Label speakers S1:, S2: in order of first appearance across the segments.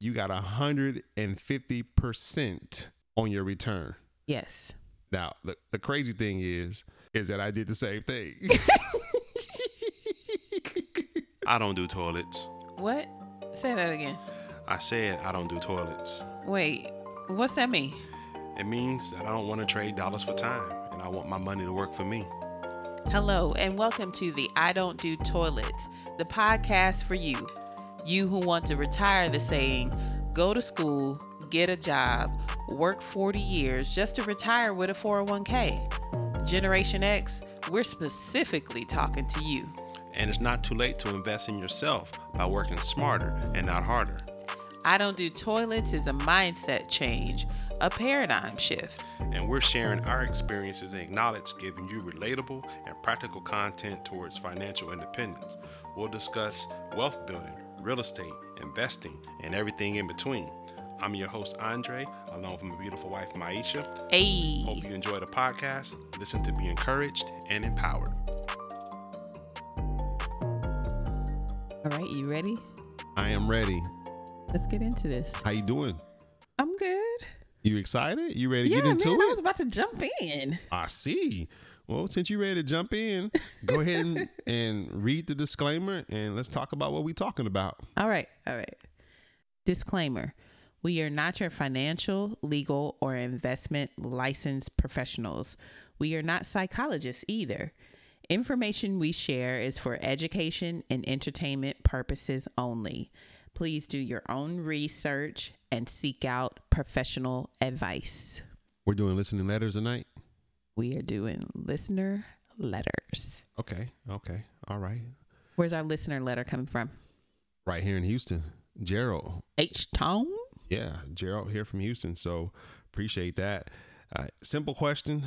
S1: you got 150% on your return.
S2: Yes.
S1: Now, the, the crazy thing is, is that I did the same thing.
S3: I don't do toilets.
S2: What? Say that again.
S3: I said I don't do toilets.
S2: Wait, what's that mean?
S3: It means that I don't want to trade dollars for time and I want my money to work for me.
S2: Hello, and welcome to the I Don't Do Toilets, the podcast for you. You who want to retire the saying, go to school, get a job, work 40 years just to retire with a 401k. Generation X, we're specifically talking to you.
S3: And it's not too late to invest in yourself by working smarter and not harder.
S2: I Don't Do Toilets is a mindset change, a paradigm shift.
S3: And we're sharing our experiences and knowledge, giving you relatable and practical content towards financial independence. We'll discuss wealth building, real estate, investing, and everything in between. I'm your host, Andre, along with my beautiful wife, Maisha.
S2: Hey.
S3: Hope you enjoy the podcast. Listen to be encouraged and empowered.
S2: All right, you ready?
S1: I am ready.
S2: Let's get into this.
S1: How you doing?
S2: I'm good.
S1: You excited? You ready to
S2: yeah,
S1: get into
S2: man,
S1: it?
S2: I was about to jump in.
S1: I see. Well, since you're ready to jump in, go ahead and, and read the disclaimer and let's talk about what we're talking about.
S2: All right, all right. Disclaimer We are not your financial, legal, or investment licensed professionals. We are not psychologists either. Information we share is for education and entertainment purposes only. Please do your own research and seek out professional advice.
S1: We're doing listening letters tonight.
S2: We are doing listener letters.
S1: Okay. Okay. All right.
S2: Where's our listener letter coming from?
S1: Right here in Houston. Gerald.
S2: H Town?
S1: Yeah, Gerald here from Houston. So appreciate that. Uh, simple question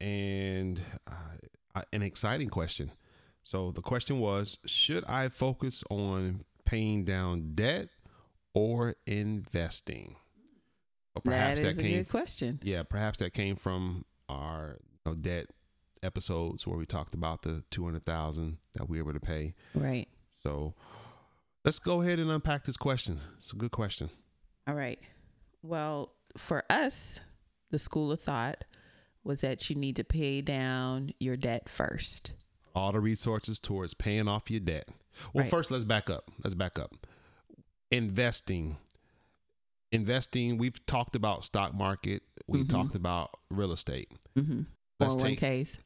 S1: and uh, an exciting question. So the question was Should I focus on paying down debt or investing? Well,
S2: that is a good question.
S1: Yeah, perhaps that came from our know, debt episodes where we talked about the 200000 that we were able to pay.
S2: Right.
S1: So let's go ahead and unpack this question. It's a good question.
S2: All right. Well, for us, the school of thought was that you need to pay down your debt first.
S1: All the resources towards paying off your debt. Well,
S2: Right.
S1: first, let's back up. Let's back up. Investing. Investing, we've talked about stock market, we've
S2: Mhm.
S1: talked about real estate.
S2: Mm-hmm.
S1: Let's
S2: 401ks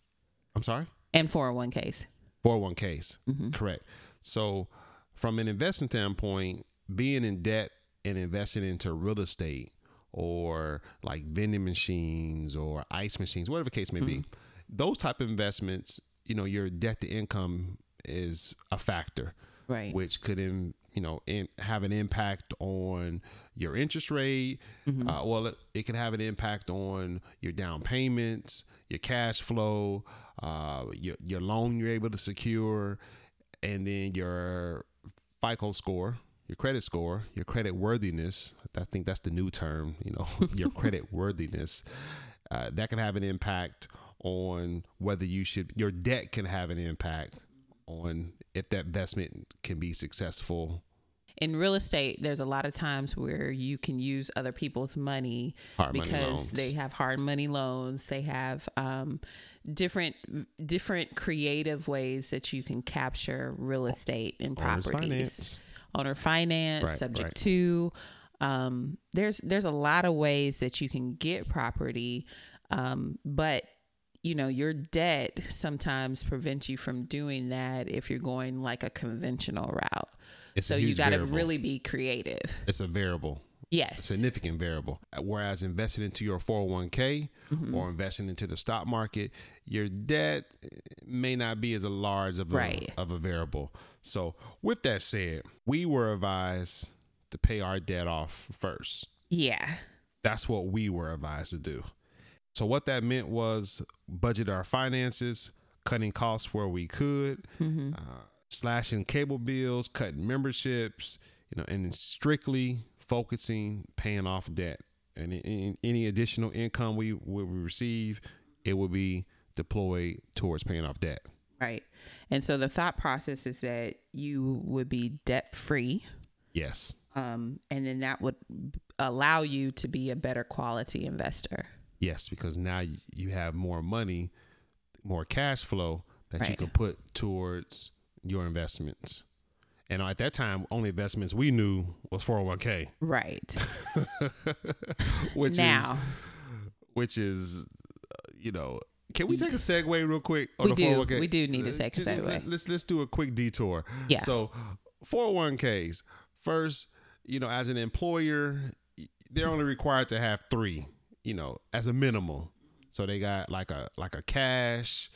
S1: I'm sorry?
S2: and 401ks.
S1: 401ks.
S2: Mm-hmm.
S1: Correct. So, from an investing standpoint, being in debt and investing into real estate or like vending machines or ice machines, whatever the case may be, those type of investments, you know, your debt to income is a factor,
S2: Right.
S1: which could, in, you know, in, have an impact on your interest rate.
S2: Mm-hmm.
S1: Uh, well, it, it can have an impact on your down payments, your cash flow, uh, your your loan you're able to secure, and then your FICO score, your credit score, your credit worthiness. I think that's the new term. You know, your credit worthiness. Uh, that can have an impact on whether you should. Your debt can have an impact on if that investment can be successful.
S2: in real estate, there's a lot of times where you can use other people's money
S1: Hard
S2: because
S1: loans.
S2: they have hard money loans. They have um, different different creative ways that you can capture real estate and
S1: Owner's
S2: properties.
S1: finance.
S2: Owner finance,
S1: Right,
S2: subject
S1: right.
S2: to. Um, there's there's a lot of ways that you can get property, um, but you know your debt sometimes prevents you from doing that if you're going like a conventional route.
S1: It's
S2: so you got to really be creative.
S1: It's a variable.
S2: Yes.
S1: significant variable. Whereas investing into your 401k
S2: Mm-hmm.
S1: or investing into the stock market, your debt may not be as a large of a,
S2: Right.
S1: of a variable. So, with that said, we were advised to pay our debt off first.
S2: Yeah.
S1: That's what we were advised to do. So, what that meant was budget our finances, cutting costs where we could,
S2: Mm-hmm.
S1: uh, slashing cable bills, cutting memberships, you know, and strictly focusing paying off debt. And in- in- any additional income we would receive, it would be deployed towards paying off debt.
S2: Right. And so the thought process is that you would be debt free
S1: Yes.
S2: Um, and then that would allow you to be a better quality investor.
S1: Yes, because now you have more money, more cash flow that you can put towards your investments. And at that time, only investments we knew was 401k,
S2: Right.
S1: which is
S2: now,
S1: which is, uh, you know, can we take a segue real quick? on
S2: We
S1: the
S2: do.
S1: 401k?
S2: We do need to take a segue.
S1: Let's let's do a quick detour.
S2: Yeah.
S1: So, 401ks. First, you know, as an employer, they're only required to have three. You know, as a minimal. So they got like a like a cash.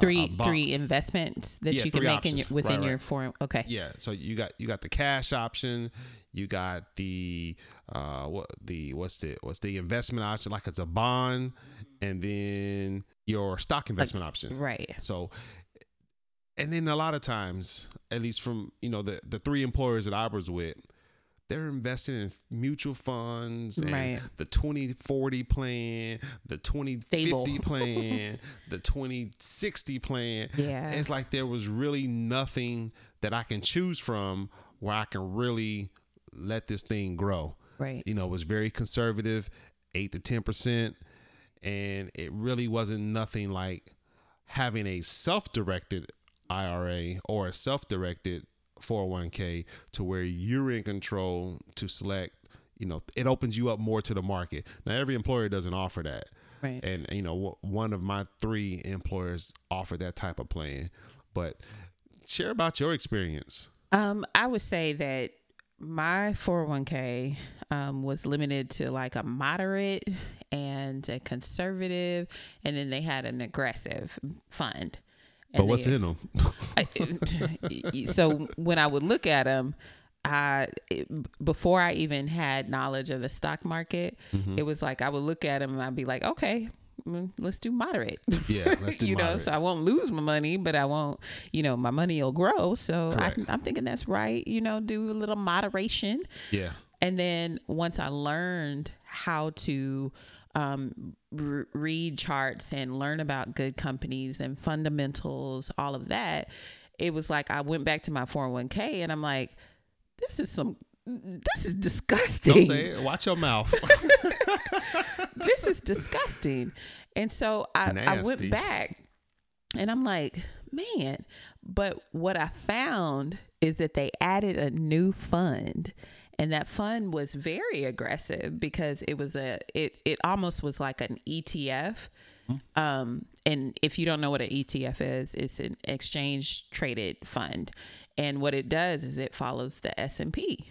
S2: three
S1: a bond-
S2: three investments that
S1: Yeah,
S2: you can
S1: three
S2: make in your, within
S1: Right,
S2: your
S1: right.
S2: foreign. Okay.
S1: Yeah, so you got you got the cash option, you got the uh what the what's the what's the investment option like it's a bond, and then your stock investment option.
S2: Right.
S1: So, and then a lot of times, at least from you know the the three employers that I was with, they're investing in mutual funds and
S2: Right.
S1: the 2040 plan, the 2050
S2: Stable.
S1: plan, the 2060 plan.
S2: Yeah.
S1: It's like there was really nothing that I can choose from where I can really let this thing grow.
S2: Right.
S1: You know, it was very conservative, 8 to 10%, and it really wasn't nothing like having a self-directed IRA or a self-directed 401k to where you're in control to select you know it opens you up more to the market now every employer doesn't offer that
S2: Right.
S1: and you know one of my three employers offer that type of plan but share about your experience
S2: Um, I would say that my 401k um, was limited to like a moderate and a conservative, and then they had an aggressive fund.
S1: But
S2: And
S1: what's
S2: they-
S1: in them
S2: I- so when I would look at them, I before I even had knowledge of the stock market,
S1: Mm-hmm.
S2: it was like I would look at them and I'd be like, okay, mm, let's do moderate.
S1: yeah let's do
S2: you know, so I won't lose my money, but I won't, you know, my money will grow. So I, I'm thinking that's right. You know, do a little moderation.
S1: yeah
S2: And then once I learned how to um, r- read charts and learn about good companies and fundamentals, all of that, it was like I went back to my 401k and I'm like, this is some, this is disgusting.
S1: don't say it watch your mouth
S2: this is disgusting. And so I, I went back and I'm like, man, but what I found is that they added a new fund. And that fund was very aggressive because it was a it it almost was like an ETF. Um, and if you don't know what an ETF is, it's an exchange traded fund. And what it does is it follows the S and P.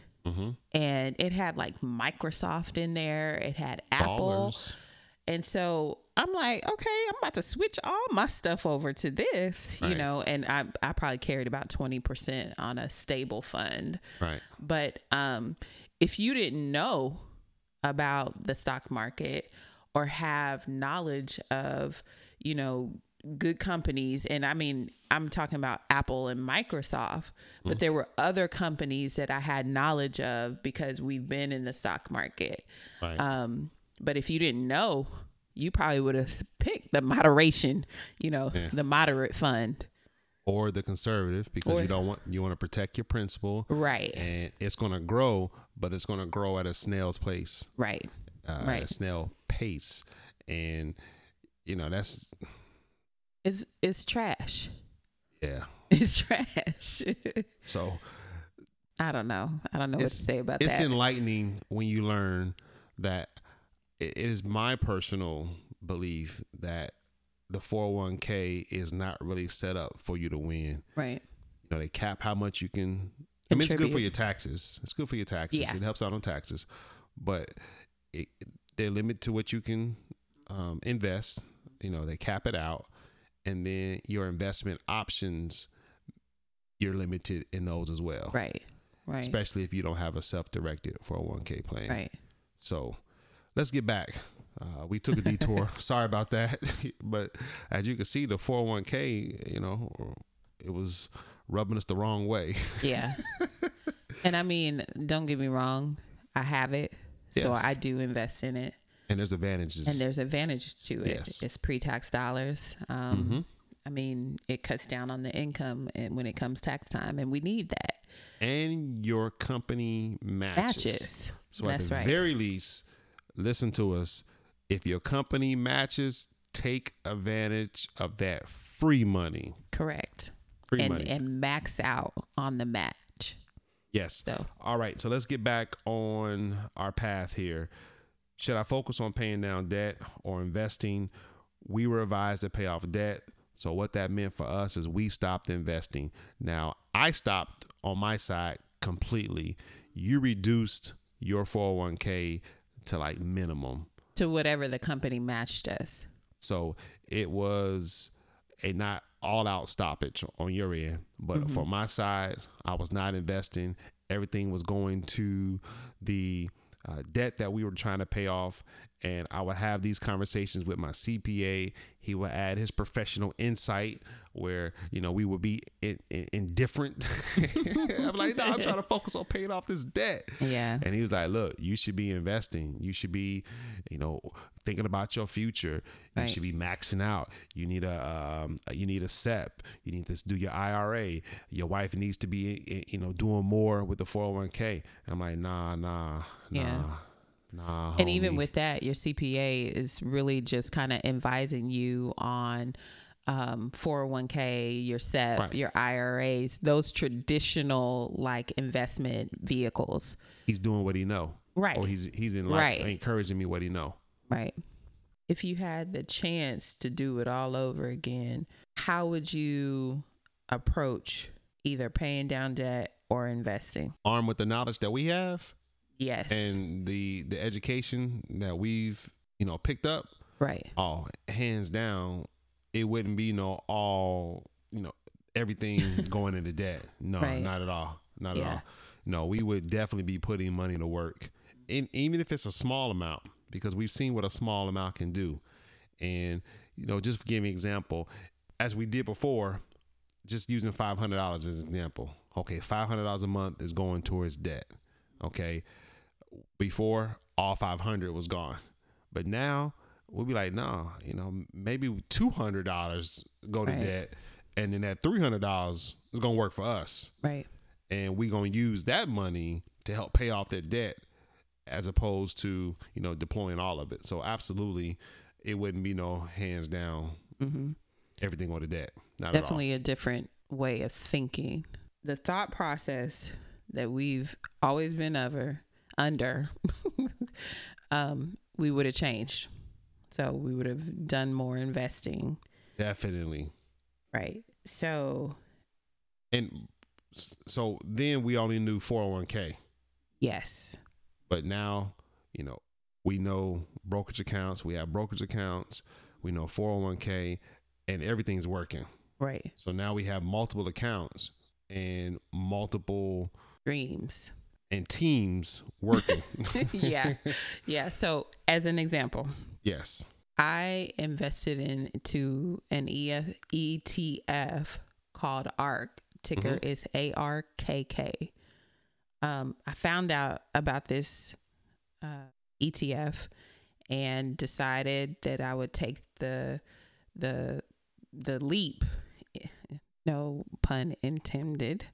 S2: And it had like Microsoft in there. It had Apple.
S1: Ballers.
S2: And so I'm like, okay, I'm about to switch all my stuff over to this, you know, and I, I probably carried about 20% on a stable fund.
S1: right
S2: But um, if you didn't know about the stock market or have knowledge of, you know, good companies, and I mean, I'm talking about Apple and Microsoft, but there were other companies that I had knowledge of because we've been in the stock market.
S1: right
S2: Um, but if you didn't know, you probably would have picked the moderation, you know,
S1: Yeah.
S2: the moderate fund.
S1: or the conservative because
S2: Or-
S1: you don't want you want to protect your principal
S2: Right.
S1: and it's going to grow but it's going to grow at a snail's pace
S2: Right.
S1: uh, at a
S2: Right.
S1: snail pace and you know that's
S2: It's it's trash.
S1: yeah
S2: It's trash.
S1: so
S2: I don't know. I don't know what to say about that.
S1: it's enlightening when you learn that it is my personal belief that the 401k is not really set up for you to win
S2: right.
S1: you know they cap how much you can i mean it's good for your taxes it's good for your taxes
S2: Yeah.
S1: it helps out on taxes but it, they limit to what you can um, invest you know they cap it out and then your investment options you're limited in those as well
S2: Right. Right.
S1: especially if you don't have a self-directed 401k plan
S2: right.
S1: so let's get back. Uh, we took a detour. Sorry about that. but as you can see, the 401k, you know, it was rubbing us the wrong way.
S2: Yeah. and I mean, don't get me wrong. I have it. So I do invest in it.
S1: And there's advantages.
S2: And there's advantages to it.
S1: Yes.
S2: It's pre tax dollars. Um,
S1: Mhm.
S2: I mean, it cuts down on the income and when it comes tax time, and we need that.
S1: And your company matches.
S2: Matches.
S1: So
S2: That's
S1: at the
S2: right.
S1: very least, listen to us. If your company matches, take advantage of that free money.
S2: Correct.
S1: Free
S2: and
S1: money.
S2: and max out on the match.
S1: yes.
S2: So
S1: All right, so let's get back on our path here. Should I focus on paying down debt or investing? We were advised to pay off debt. So, what that meant for us is we stopped investing. Now, I stopped on my side completely. You reduced your 401k to like minimum.
S2: to whatever the company matched us.
S1: So, it was a not all out stoppage on your end. But for my side, I was not investing. Everything was going to the uh, debt that we were trying to pay off. And I would have these conversations with my CPA. He would add his professional insight where, you know, we would be in, in, indifferent. I'm like, no, I'm trying to focus on paying off this debt.
S2: Yeah.
S1: And he was like, look, you should be investing. You should be, you know, thinking about your future. You
S2: Right.
S1: should be maxing out. You need a, um, you need a SEP. You need to do your IRA. Your wife needs to be, eh, you know, doing more with the 401k. I'm like, nah, nah, nah,
S2: Yeah.
S1: Nah.
S2: And even with that, your CPA is really just kind of advising you on um, 401k, your SEP,
S1: Right.
S2: your IRAs, those traditional like investment vehicles.
S1: he's doing what he know.
S2: Right.
S1: Or he's he's in like
S2: Right.
S1: encouraging me what he know.
S2: Right. If you had the chance to do it all over again, how would you approach either paying down debt or investing?
S1: Armed with the knowledge that we have
S2: Yes.
S1: and the the education that we've you know picked up.
S2: right.
S1: oh hands down it wouldn't be no all you know everything going into debt no
S2: Right.
S1: not at all not at all no we would definitely be putting money to work and even if it's a small amount because we've seen what a small amount can do and you know just give me an example as we did before just using $500 as an example okay $500 a month is going towards debt okay before all 500 was gone but now we'll be like no you know maybe $200 go to
S2: Right.
S1: debt and then that $300 is going to work for us
S2: Right.
S1: and we're going to use that money to help pay off that debt as opposed to you know deploying all of it so absolutely it wouldn't be no hands down
S2: Mm-hmm.
S1: everything on the debt not
S2: definitely a different way of thinking. The thought process that we've always been over under, um, we would have changed. So we would have done more investing,
S1: definitely
S2: right? So
S1: and so then we only knew 401k
S2: yes,
S1: but now you know we know brokerage accounts we have brokerage accounts we know 401k and everything's working
S2: right.
S1: so now we have multiple accounts and multiple
S2: Dreams.
S1: And teams working
S2: yeah, yeah. So as an example,
S1: yes
S2: I invested into an EF, ETF called ARK. Ticker is A R K K. Um, I found out about this uh, ETF and decided that I would take the the the leap. No pun intended.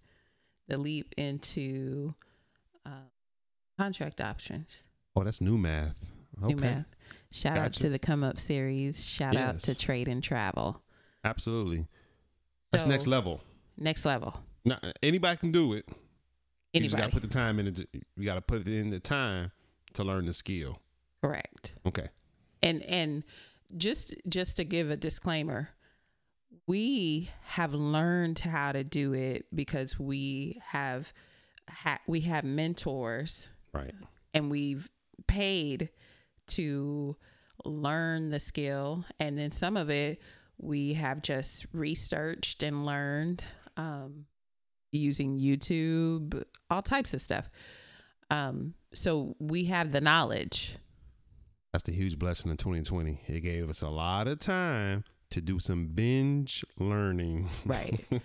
S2: The leap into uh, contract options.
S1: oh that's new math okay
S2: New math. Shout out to the Come Up series. Shout out to Trade and Travel.
S1: absolutely that's
S2: So,
S1: next level
S2: Next level.
S1: now anybody can do it you just got to put the time in it you got to put in the time to learn the skill
S2: Correct.
S1: okay
S2: And and just just to give a disclaimer, we have learned how to do it because we have ha- we have mentors
S1: right.
S2: and we've paid to learn the skill. And then some of it we have just researched and learned um, using youtube all types of stuff. Um, so we have the knowledge.
S1: That's the huge blessing in 2020. It gave us a lot of time to do some binge learning.
S2: right.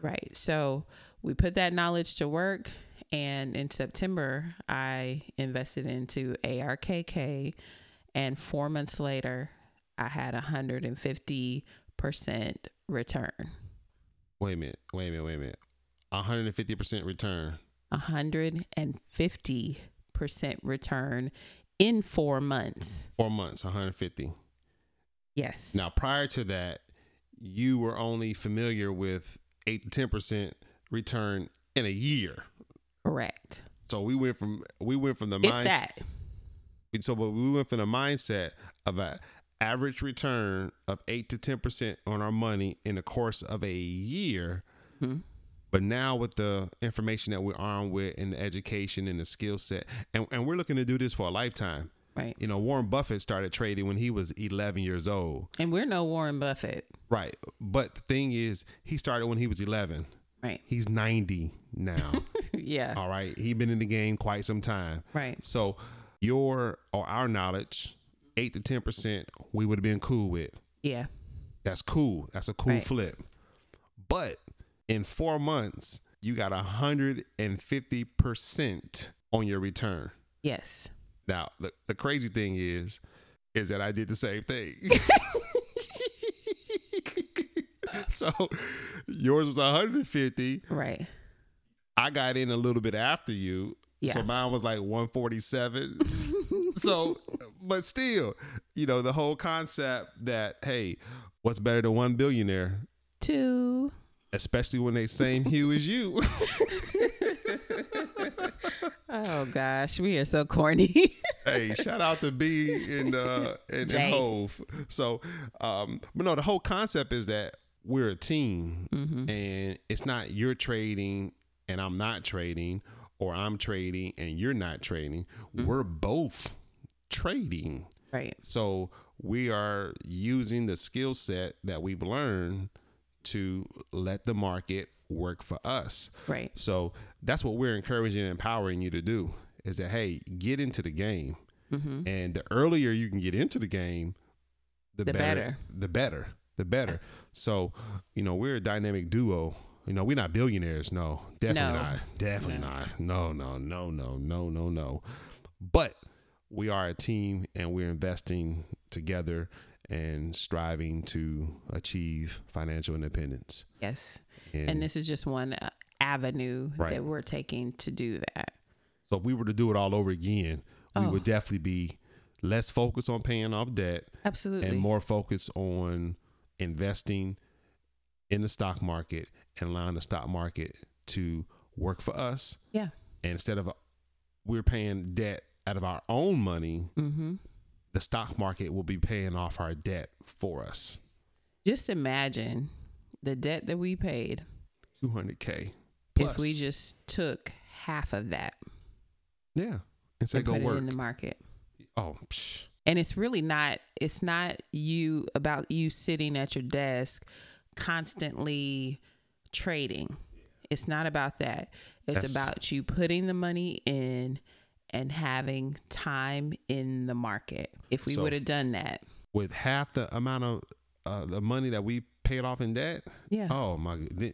S2: Right. So we put that knowledge to work and in september i invested into arkk and four months later i had 150 percent return.
S1: Wait a minute. Wait a minute. Wait a minute. 150% return.
S2: 150 percent return in four months.
S1: Four months, 150.
S2: Yes.
S1: Now, prior to that, you were only familiar with 8 to 10% return in a year.
S2: Correct.
S1: So we went from we went from the mindset so but we went from the mindset of a average return of 8 to 10% on our money in the course of a year.
S2: Mhm.
S1: But now with the information that we're armed with and the education and the skill set, and, and we're looking to do this for a lifetime.
S2: Right.
S1: You know, Warren Buffett started trading when he was 11 years old.
S2: And we're no Warren Buffett.
S1: Right. But the thing is, he started when he was 11.
S2: Right.
S1: He's 90 now.
S2: yeah.
S1: All right. He's been in the game quite some time.
S2: Right.
S1: So your or our knowledge, 8 to 10%, we would have been cool with.
S2: Yeah.
S1: That's cool. That's a cool
S2: Right.
S1: flip. But in four months, you got a 150% on your return.
S2: Yes.
S1: Now, the, the crazy thing is, is that I did the same thing. so yours was 150.
S2: Right.
S1: I got in a little bit after you.
S2: Yeah.
S1: So mine was like 147. so, but still, you know, the whole concept that, hey, what's better than one billionaire?
S2: Two.
S1: Especially when they same hue as you.
S2: Oh gosh, we are so corny.
S1: hey, shout out to B and uh and, and. Hove. So um but no, the whole concept is that we're a team
S2: Mm-hmm.
S1: and it's not you're trading and I'm not trading or I'm trading and you're not trading.
S2: Mm-hmm.
S1: We're both trading.
S2: right.
S1: So we are using the skill set that we've learned to let the market work for us.
S2: Right.
S1: So that's what we're encouraging and empowering you to do is that hey, get into the game.
S2: Mm-hmm.
S1: And the earlier you can get into the game, the,
S2: The
S1: better,
S2: better.
S1: The better. The better. So, you know, we're a dynamic duo. You know, we're not billionaires. No, definitely
S2: No.
S1: not. Definitely
S2: No.
S1: not. No, no, no, no, no, no, no. But we are a team and we're investing together and striving to achieve financial independence.
S2: Yes.
S1: And,
S2: And this is just one uh, avenue
S1: Right.
S2: that we're taking to do that.
S1: so if we were to do it all over again, we
S2: Oh.
S1: would definitely be less focused on paying off debt
S2: Absolutely.
S1: and more focused on investing in the stock market and allowing the stock market to work for us.
S2: Yeah.
S1: And instead of we're paying debt out of our own money,
S2: Mm-hmm.
S1: the stock market will be paying off our debt for us.
S2: Just imagine the debt that we paid
S1: 200K.
S2: if we just took half of that
S1: yeah. And say
S2: and
S1: go
S2: put
S1: work.
S2: it in the market.
S1: oh, psh.
S2: And it's really not it's not you about you sitting at your desk constantly trading. It's not about that. It's about you putting the money in and having time in the market. If we
S1: So-
S2: would have done that.
S1: with half the amount of uh, the money that we paid off in debt.
S2: Yeah.
S1: Oh my god.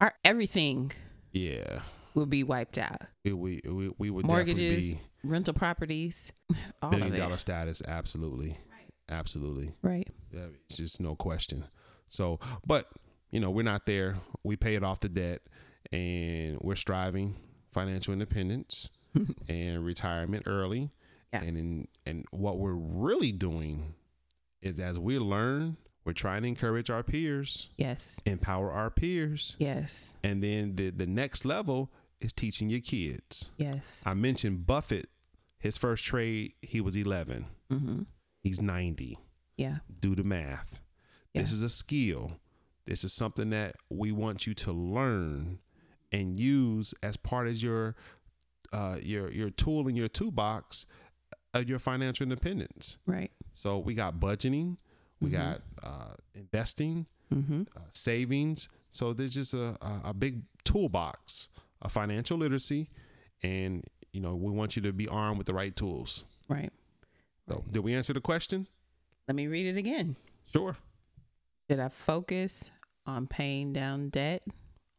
S2: Our everything
S1: Yeah.
S2: will be wiped out.
S1: We we we, we would
S2: Mortgages,
S1: definitely
S2: rental properties, all
S1: be billion
S2: of
S1: dollar
S2: it.
S1: status. Absolutely. Absolutely.
S2: Right.
S1: Yeah, It's just no question. So, but you know, we're not there. We paid off the debt, and we're striving financial independence and retirement early.
S2: Yeah.
S1: And in, and what we're really doing is as we learn, we're trying to encourage our peers,
S2: Yes.
S1: empower our peers,
S2: Yes.
S1: and then the the next level is teaching your kids.
S2: Yes.
S1: I mentioned Buffett. His first trade, he was 11.
S2: Mm-hmm.
S1: He's 90
S2: Yeah.
S1: do the math. This is a skill. This is something that we want you to learn and use as part of your uh, your your tool in your toolbox of your financial independence.
S2: Right.
S1: So we got budgeting, we
S2: Mhm.
S1: got uh, investing,
S2: Mm-hmm.
S1: uh, savings. So there's just a, a, a big toolbox of financial literacy, and you know we want you to be armed with the right tools.
S2: Right.
S1: So did we answer the question?
S2: Let me read it again.
S1: Sure.
S2: Should I focus on paying down debt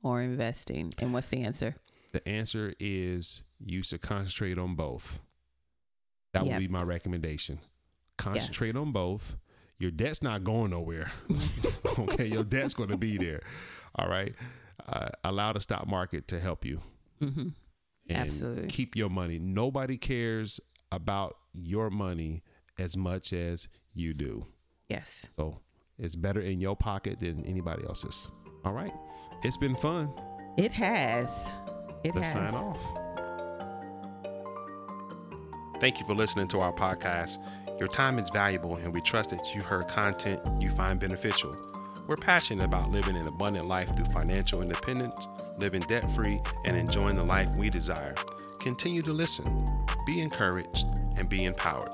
S2: or investing? And what's the answer?
S1: The answer is you should concentrate on both. That
S2: Yep.
S1: would be my recommendation. Concentrate on both.
S4: your debt's not going nowhere. okay, your debt's going to be there. All right. Uh, allow the stock market to help you.
S2: Mm-hmm.
S4: And
S2: Absolutely.
S4: Keep your money. Nobody cares about your money as much as you do.
S2: Yes.
S4: So it's better in your pocket than anybody else's. All right. It's been fun.
S2: It has. It
S4: Let's
S2: has.
S4: sign off.
S1: Thank you for listening to our podcast. Your time is valuable, and we trust that you've heard content you find beneficial. We're passionate about living an abundant life through financial independence, living debt free, and enjoying the life we desire. Continue to listen, be encouraged, and be empowered.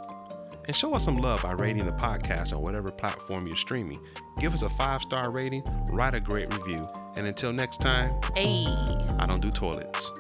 S1: And show us some love by rating the podcast on whatever platform you're streaming. Give us a five star rating, write a great review, and until next time,
S2: Hey.
S1: I don't do toilets.